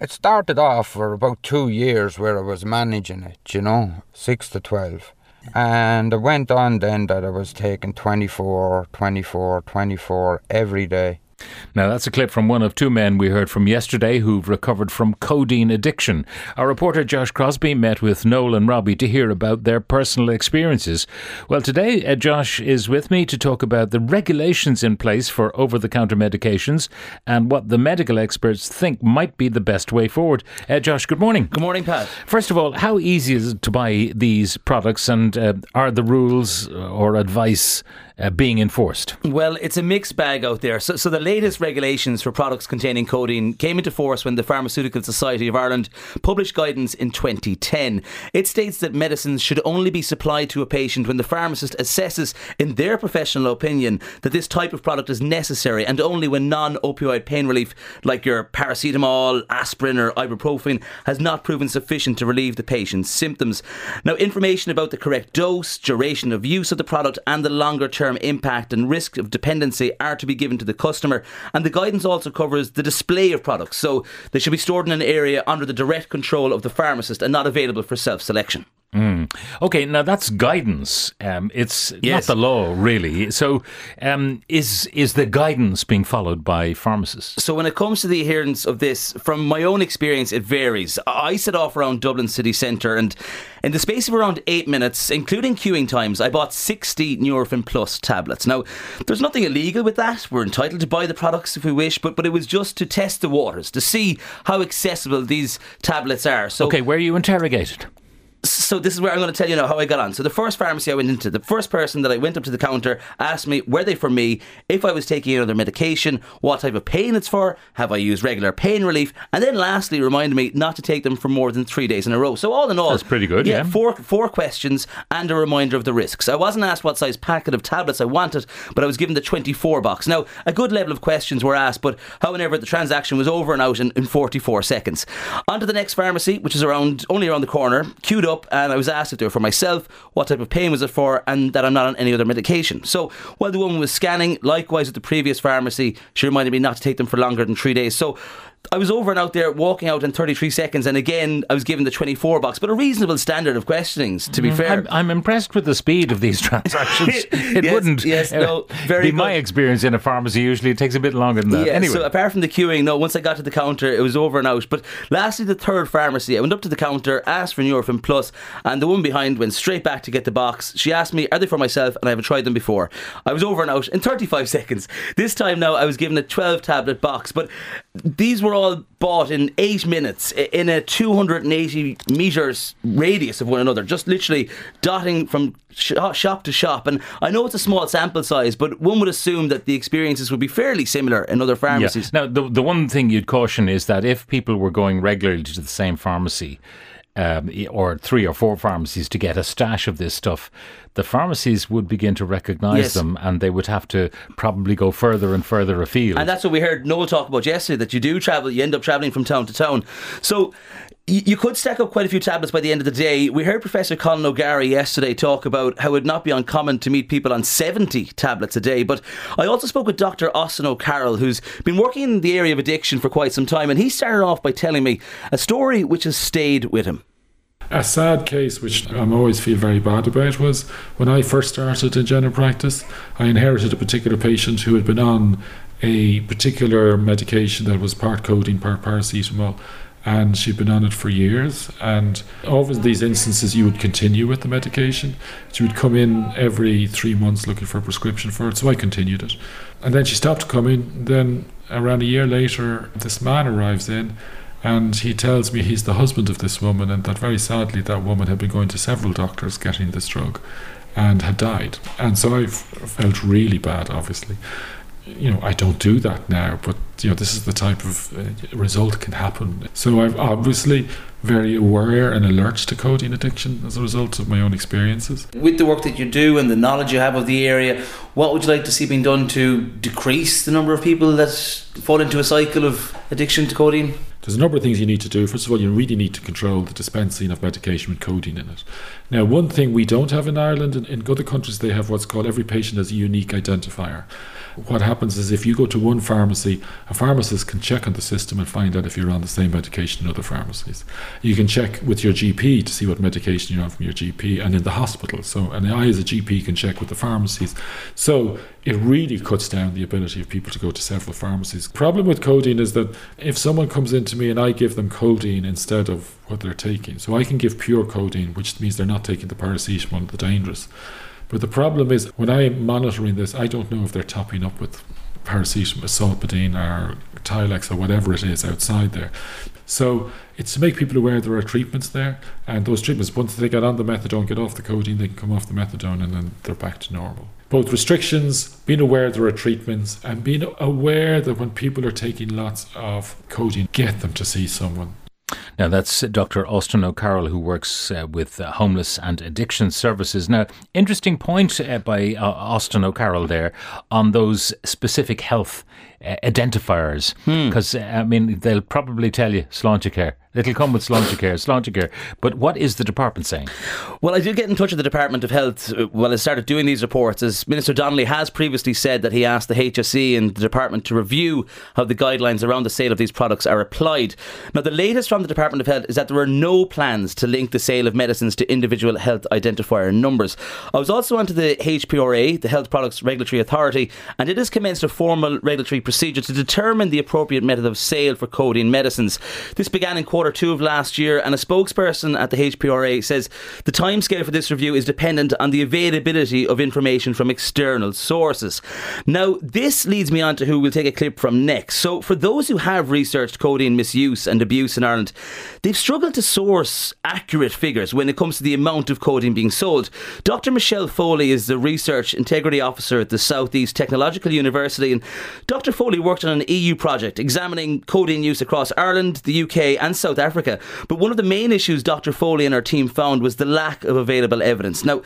It started off for about two years where I was managing it, you know, six to 12. And it went on then that I was taking 24, 24, 24 every day. Now, that's a clip from one of two men we heard from yesterday who've recovered from codeine addiction. Our reporter Josh Crosbie met with Noel and Robbie to hear about their personal experiences. Well, today, uh, Josh is with me to talk about the regulations in place for over the counter medications and what the medical experts think might be the best way forward. Uh, Josh, good morning. Good morning, Pat. First of all, how easy is it to buy these products and uh, are the rules or advice uh, being enforced? Well, it's a mixed bag out there. So, so the latest regulations for products containing codeine came into force when the Pharmaceutical Society of Ireland published guidance in 2010. It states that medicines should only be supplied to a patient when the pharmacist assesses, in their professional opinion, that this type of product is necessary and only when non opioid pain relief, like your paracetamol, aspirin, or ibuprofen, has not proven sufficient to relieve the patient's symptoms. Now, information about the correct dose, duration of use of the product, and the longer term impact and risk of dependency are to be given to the customer. And the guidance also covers the display of products. So they should be stored in an area under the direct control of the pharmacist and not available for self selection. Mm. Okay, now that's guidance. Um, it's yes. not the law, really. So, um, is is the guidance being followed by pharmacists? So, when it comes to the adherence of this, from my own experience, it varies. I set off around Dublin city centre, and in the space of around eight minutes, including queuing times, I bought sixty Nurofen Plus tablets. Now, there's nothing illegal with that. We're entitled to buy the products if we wish, but but it was just to test the waters to see how accessible these tablets are. So, okay, where were you interrogated? So this is where I'm going to tell you now how I got on. So the first pharmacy I went into, the first person that I went up to the counter asked me were they for me, if I was taking another medication, what type of pain it's for, have I used regular pain relief, and then lastly reminded me not to take them for more than three days in a row. So all in all, that's pretty good. Yeah, yeah. four four questions and a reminder of the risks. I wasn't asked what size packet of tablets I wanted, but I was given the 24 box. Now a good level of questions were asked, but however the transaction was over and out in, in 44 seconds. On to the next pharmacy, which is around only around the corner. Queued up and I was asked if they were for myself, what type of pain was it for, and that I'm not on any other medication. So while the woman was scanning, likewise at the previous pharmacy, she reminded me not to take them for longer than three days. So I was over and out there walking out in 33 seconds, and again, I was given the 24 box, but a reasonable standard of questionings, to be mm, fair. I'm, I'm, impressed with the speed of these transactions. it yes, wouldn't yes, no, very be good. my experience in a pharmacy. Usually it takes a bit longer than that. Yeah, anyway. So, apart from the queuing, no, once I got to the counter, it was over and out. But lastly, the third pharmacy, I went up to the counter, asked for Nurofen Plus, and the woman behind went straight back to get the box. She asked me, Are they for myself? And I haven't tried them before. I was over and out in 35 seconds. This time now, I was given a 12 tablet box, but these were all bought in eight minutes in a 280 metres radius of one another, just literally dotting from uh, shop to shop. And I know it's a small sample size, but one would assume that the experiences would be fairly similar in other pharmacies. Yeah. Now, the, the one thing you'd caution is that if people were going regularly to the same pharmacy, um, or three or four pharmacies to get a stash of this stuff, the pharmacies would begin to recognise yes. them and they would have to probably go further and further afield. And that's what we heard Noel talk about yesterday that you do travel, you end up travelling from town to town. So you could stack up quite a few tablets by the end of the day. We heard Professor Colin O'Gara yesterday talk about how it would not be uncommon to meet people on 70 tablets a day. But I also spoke with Dr. Austin O'Carroll, who's been working in the area of addiction for quite some time. And he started off by telling me a story which has stayed with him. A sad case, which I'm always feel very bad about, was when I first started in general practice, I inherited a particular patient who had been on a particular medication that was part codeine, part paracetamol, and she'd been on it for years. And over these instances, you would continue with the medication. She would come in every three months looking for a prescription for it, so I continued it. And then she stopped coming. Then, around a year later, this man arrives in and he tells me he's the husband of this woman, and that very sadly, that woman had been going to several doctors getting this drug and had died. And so I felt really bad, obviously. You know, I don't do that now, but you know, this is the type of uh, result can happen. So I'm obviously very aware and alert to codeine addiction as a result of my own experiences. With the work that you do and the knowledge you have of the area, what would you like to see being done to decrease the number of people that fall into a cycle of addiction to codeine? There's a number of things you need to do. First of all, you really need to control the dispensing of medication with codeine in it. Now, one thing we don't have in Ireland, in, in other countries, they have what's called every patient has a unique identifier what happens is if you go to one pharmacy, a pharmacist can check on the system and find out if you're on the same medication in other pharmacies. You can check with your GP to see what medication you're on from your GP and in the hospital. So, and I as a GP can check with the pharmacies. So it really cuts down the ability of people to go to several pharmacies. problem with codeine is that if someone comes into me and I give them codeine instead of what they're taking, so I can give pure codeine, which means they're not taking the paracetamol, the dangerous. But the problem is, when I'm monitoring this, I don't know if they're topping up with paracetamol, solpadeine, or Tylex, or whatever it is outside there. So it's to make people aware there are treatments there, and those treatments, once they get on the methadone, get off the codeine, they can come off the methadone, and then they're back to normal. Both restrictions, being aware there are treatments, and being aware that when people are taking lots of codeine, get them to see someone. Now, that's Dr. Austin O'Carroll, who works uh, with uh, homeless and addiction services. Now, interesting point uh, by uh, Austin O'Carroll there on those specific health uh, identifiers. Because, hmm. uh, I mean, they'll probably tell you Sláintecare It'll come with Sláintecare, Sláintecare. But what is the department saying? Well, I did get in touch with the Department of Health uh, when I started doing these reports, as Minister Donnelly has previously said that he asked the HSE and the department to review how the guidelines around the sale of these products are applied. Now, the latest from the Department of Health is that there are no plans to link the sale of medicines to individual health identifier numbers. I was also onto the HPRA, the Health Products Regulatory Authority, and it has commenced a formal regulatory procedure to determine the appropriate method of sale for codeine medicines. This began in quarter two of last year, and a spokesperson at the HPRA says the timescale for this review is dependent on the availability of information from external sources. Now, this leads me on to who we'll take a clip from next. So, for those who have researched codeine misuse and abuse in Ireland, they've struggled to source accurate figures when it comes to the amount of codeine being sold. Dr. Michelle Foley is the Research Integrity Officer at the Southeast Technological University, and Dr. Foley worked on an EU project examining codeine use across Ireland, the UK, and South Africa. But one of the main issues Dr. Foley and her team found was the lack of available evidence. Now,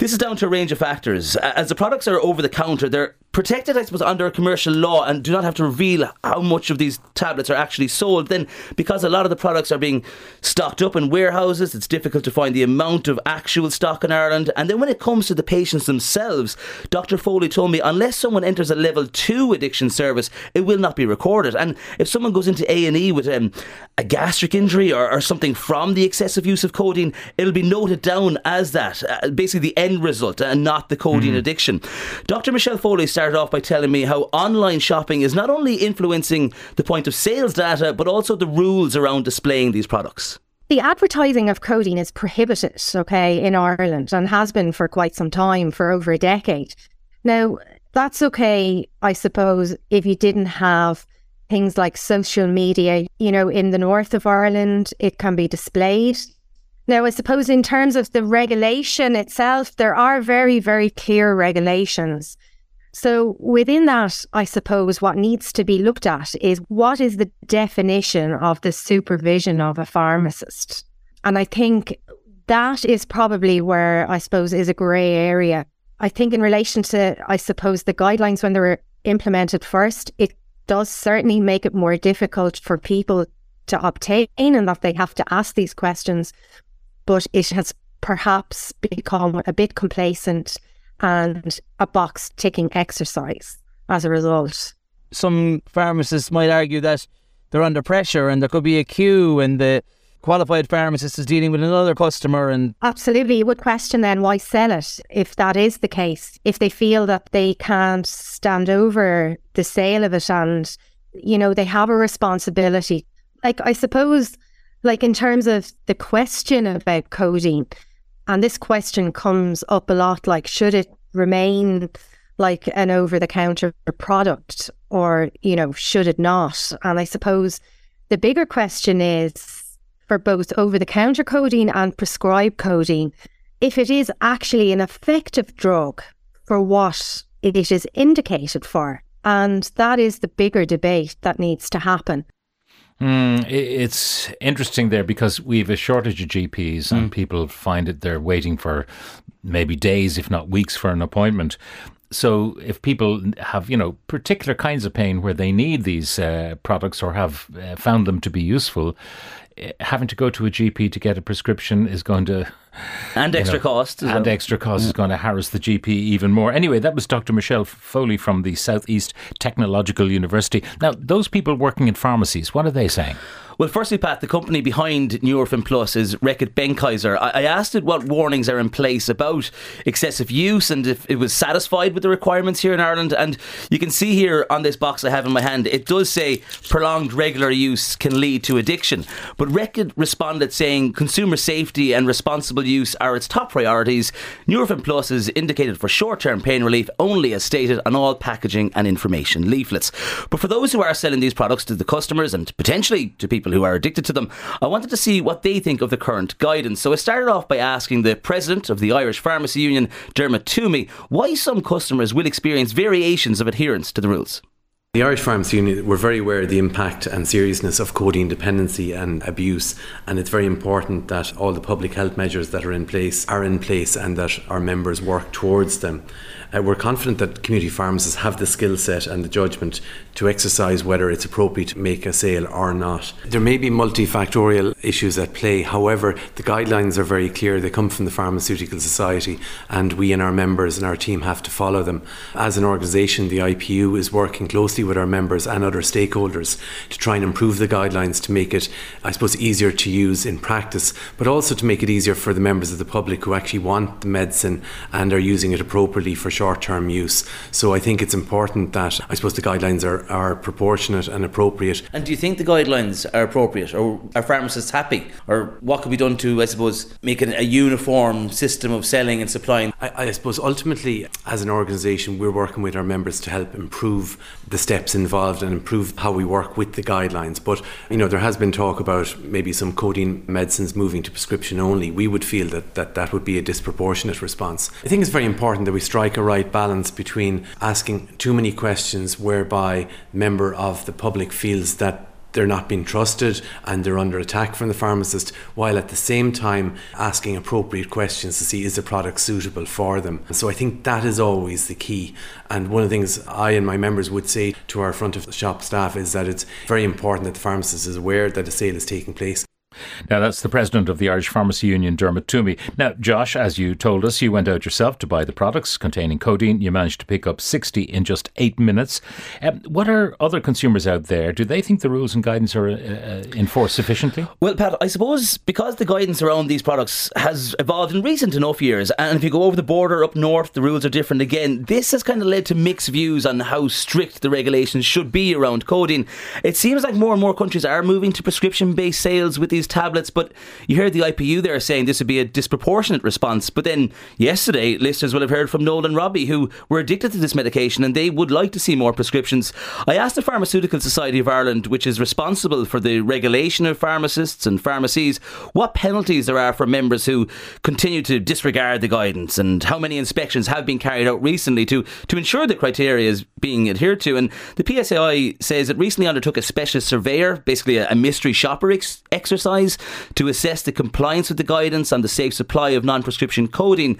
this is down to a range of factors. As the products are over the counter, they're protected, I suppose, under commercial law and do not have to reveal how much of these tablets are actually sold, then because a lot of the products are being stocked up in warehouses, it's difficult to find the amount of actual stock in Ireland. And then when it comes to the patients themselves, Dr. Foley told me unless someone enters a level two addiction service, it will not be recorded. And if someone goes into A and E with um, a gastric injury or, or, something from the excessive use of codeine, it'll be noted down as that, uh, basically the end result, and not the codeine mm. addiction. Dr. Michelle Foley started started off by telling me how online shopping is not only influencing the point of sales data, but also the rules around displaying these products. The advertising of codeine is prohibited, okay, in Ireland and has been for quite some time, for over a decade. Now, that's okay, I suppose, if you didn't have things like social media. You know, in the north of Ireland, it can be displayed. Now, I suppose in terms of the regulation itself, there are very, very clear regulations so, within that, I suppose what needs to be looked at is what is the definition of the supervision of a pharmacist? And I think that is probably where I suppose is a grey area. I think, in relation to, I suppose, the guidelines when they were implemented first, it does certainly make it more difficult for people to obtain and that they have to ask these questions. But it has perhaps become a bit complacent and a box ticking exercise as a result. Some pharmacists might argue that they're under pressure and there could be a queue and the qualified pharmacist is dealing with another customer and absolutely. You would question then. Why sell it? If that is the case if they feel that they can't stand over the sale of it and you know they have a responsibility. Like i suppose like in terms of the question about codeine and this question comes up a lot like, should it remain like an over the counter product or, you know, should it not? And I suppose the bigger question is for both over the counter codeine and prescribed codeine, if it is actually an effective drug for what it is indicated for. And that is the bigger debate that needs to happen. Mm, it's interesting there because we have a shortage of GPs and mm. people find that they're waiting for maybe days, if not weeks, for an appointment. So if people have, you know, particular kinds of pain where they need these uh, products or have uh, found them to be useful, eh, having to go to a GP to get a prescription is going to and extra know, cost and well. extra cost yeah. is going to harass the GP even more. Anyway, that was Dr. Michelle Foley from the Southeast Technological University. Now, those people working in pharmacies, what are they saying? Well, firstly, Pat, the company behind Nurofen Plus is Reckitt Benckiser. I, I asked it what warnings are in place about excessive use and if it was satisfied with the requirements here in Ireland. And you can see here on this box I have in my hand, it does say prolonged regular use can lead to addiction. But Reckitt responded saying consumer safety and responsible use are its top priorities. Nurofen Plus is indicated for short term pain relief only as stated on all packaging and information leaflets. But for those who are selling these products to the customers and potentially to people who are addicted to them. I wanted to see what they think of the current guidance. So I started off by asking the president of the Irish Pharmacy Union, Dermot Toomey, why some customers will experience variations of adherence to the rules. The Irish Pharmacy Union, we're very aware of the impact and seriousness of codeine dependency and abuse, and it's very important that all the public health measures that are in place are in place and that our members work towards them. Uh, we're confident that community pharmacists have the skill set and the judgment to exercise whether it's appropriate to make a sale or not. There may be multifactorial issues at play, however, the guidelines are very clear. They come from the Pharmaceutical Society, and we and our members and our team have to follow them. As an organisation, the IPU is working closely with our members and other stakeholders to try and improve the guidelines to make it, I suppose, easier to use in practice, but also to make it easier for the members of the public who actually want the medicine and are using it appropriately for short term use. So I think it's important that I suppose the guidelines are, are proportionate and appropriate. And do you think the guidelines are appropriate or are pharmacists happy? Or what could be done to, I suppose, make it a uniform system of selling and supplying? I, I suppose ultimately, as an organisation, we're working with our members to help improve the steps involved and improve how we work with the guidelines. But, you know, there has been talk about maybe some codeine medicines moving to prescription only. We would feel that that, that would be a disproportionate response. I think it's very important that we strike a right balance between asking too many questions whereby member of the public feels that they're not being trusted and they're under attack from the pharmacist, while at the same time asking appropriate questions to see is the product suitable for them. So I think that is always the key. And one of the things I and my members would say to our front of shop staff is that it's very important that the pharmacist is aware that a sale is taking place now, that's the president of the Irish Pharmacy Union, Dermot Toomey. Now, Josh, as you told us, you went out yourself to buy the products containing codeine. You managed to pick up 60 in just eight minutes. Um, what are other consumers out there? Do they think the rules and guidance are uh, uh, enforced sufficiently? Well, Pat, I suppose because the guidance around these products has evolved in recent enough years, and if you go over the border up north, the rules are different again. This has kind of led to mixed views on how strict the regulations should be around codeine. It seems like more and more countries are moving to prescription based sales with these these tablets. But you heard the IPU there saying this would be a disproportionate response. But then yesterday, listeners will have heard from Noel and Robbie who were addicted to this medication and they would like to see more prescriptions. I asked the Pharmaceutical Society of Ireland, which is responsible for the regulation of pharmacists and pharmacies, what penalties there are for members who continue to disregard the guidance and how many inspections have been carried out recently to, to ensure the criteria is being adhered to. And the PSAI says it recently undertook a specialist surveyor, basically a, a mystery shopper ex- exercise to assess the compliance with the guidance on the safe supply of non prescription codeine.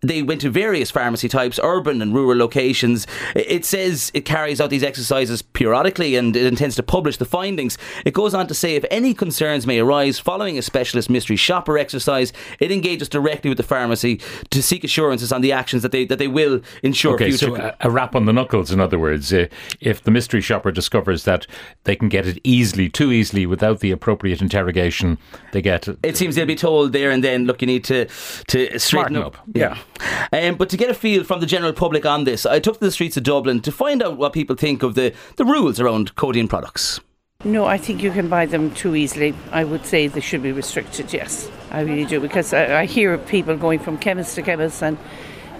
They went to various pharmacy types, urban and rural locations. It says it carries out these exercises periodically and it intends to publish the findings. It goes on to say if any concerns may arise following a specialist mystery shopper exercise, it engages directly with the pharmacy to seek assurances on the actions that they that they will ensure okay, future. So a, a rap on the knuckles, in other words, uh, if the mystery shopper discovers that they can get it easily, too easily, without the appropriate interrogation information they get. It seems they'll be told there and then, look, you need to, to straighten up. up. Yeah. Um, but to get a feel from the general public on this, I took to the streets of Dublin to find out what people think of the, the rules around codeine products. No, I think you can buy them too easily. I would say they should be restricted, yes. I really do, because I, I hear people going from chemist to chemist and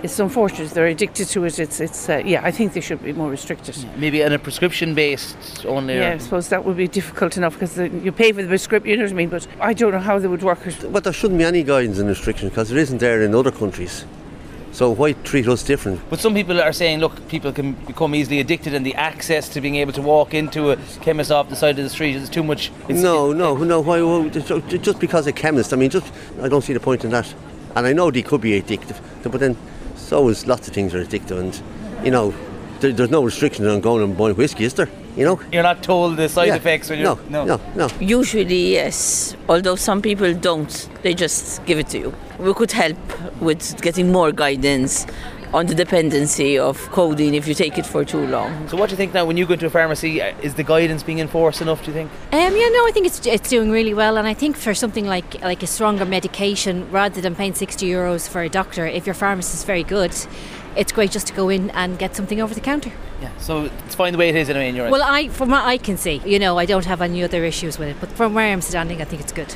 it's unfortunate they're addicted to it. It's it's uh, yeah. I think they should be more restricted. Maybe on a prescription based only. Yeah, I suppose that would be difficult enough because you pay for the prescription. You know what I mean? But I don't know how they would work it. But there shouldn't be any guidance and restrictions because there isn't there in other countries. So why treat us different? But some people are saying, look, people can become easily addicted, and the access to being able to walk into a chemist off the side of the street is too much. It's, no, no, no. Why? Well, just because a chemist? I mean, just I don't see the point in that. And I know they could be addictive, but then so is lots of things are addictive and you know, there, there's no restriction on going and buying whiskey, is there? You know? You're not told the side Yeah. effects when No, you're no, no, no. Usually, yes. Although some people don't, they just give it to you. We could help with getting more guidance on the dependency of codeine if you take it for too long. So what do you think now when you go into a pharmacy? uh, Is the guidance being enforced enough? Do you think? Um, yeah, no, I think it's it's doing really well, and I think for something like like a stronger medication, rather than paying sixty euros for a doctor, if your pharmacist is very good, it's great just to go in and get something over the counter. Yeah. So it's fine the way it is anyway. In your Well, I from what I can see, you know, I don't have any other issues with it, but from where I'm standing, I think it's good.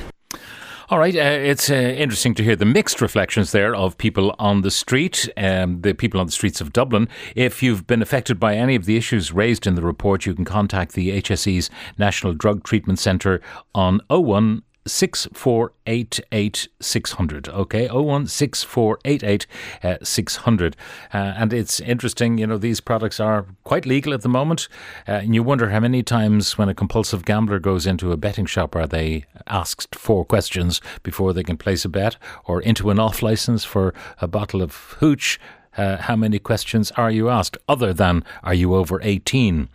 All right, uh, it's uh, interesting to hear the mixed reflections there of people on the street, um, the people on the streets of Dublin. If you've been affected by any of the issues raised in the report, you can contact the HSE's National Drug Treatment Centre on 01 6488 600. Okay, 01 6488 uh, 600. Uh, and it's interesting, you know, these products are quite legal at the moment. Uh, and you wonder how many times when a compulsive gambler goes into a betting shop are they asked four questions before they can place a bet or into an off license for a bottle of hooch. Uh, how many questions are you asked other than are you over 18?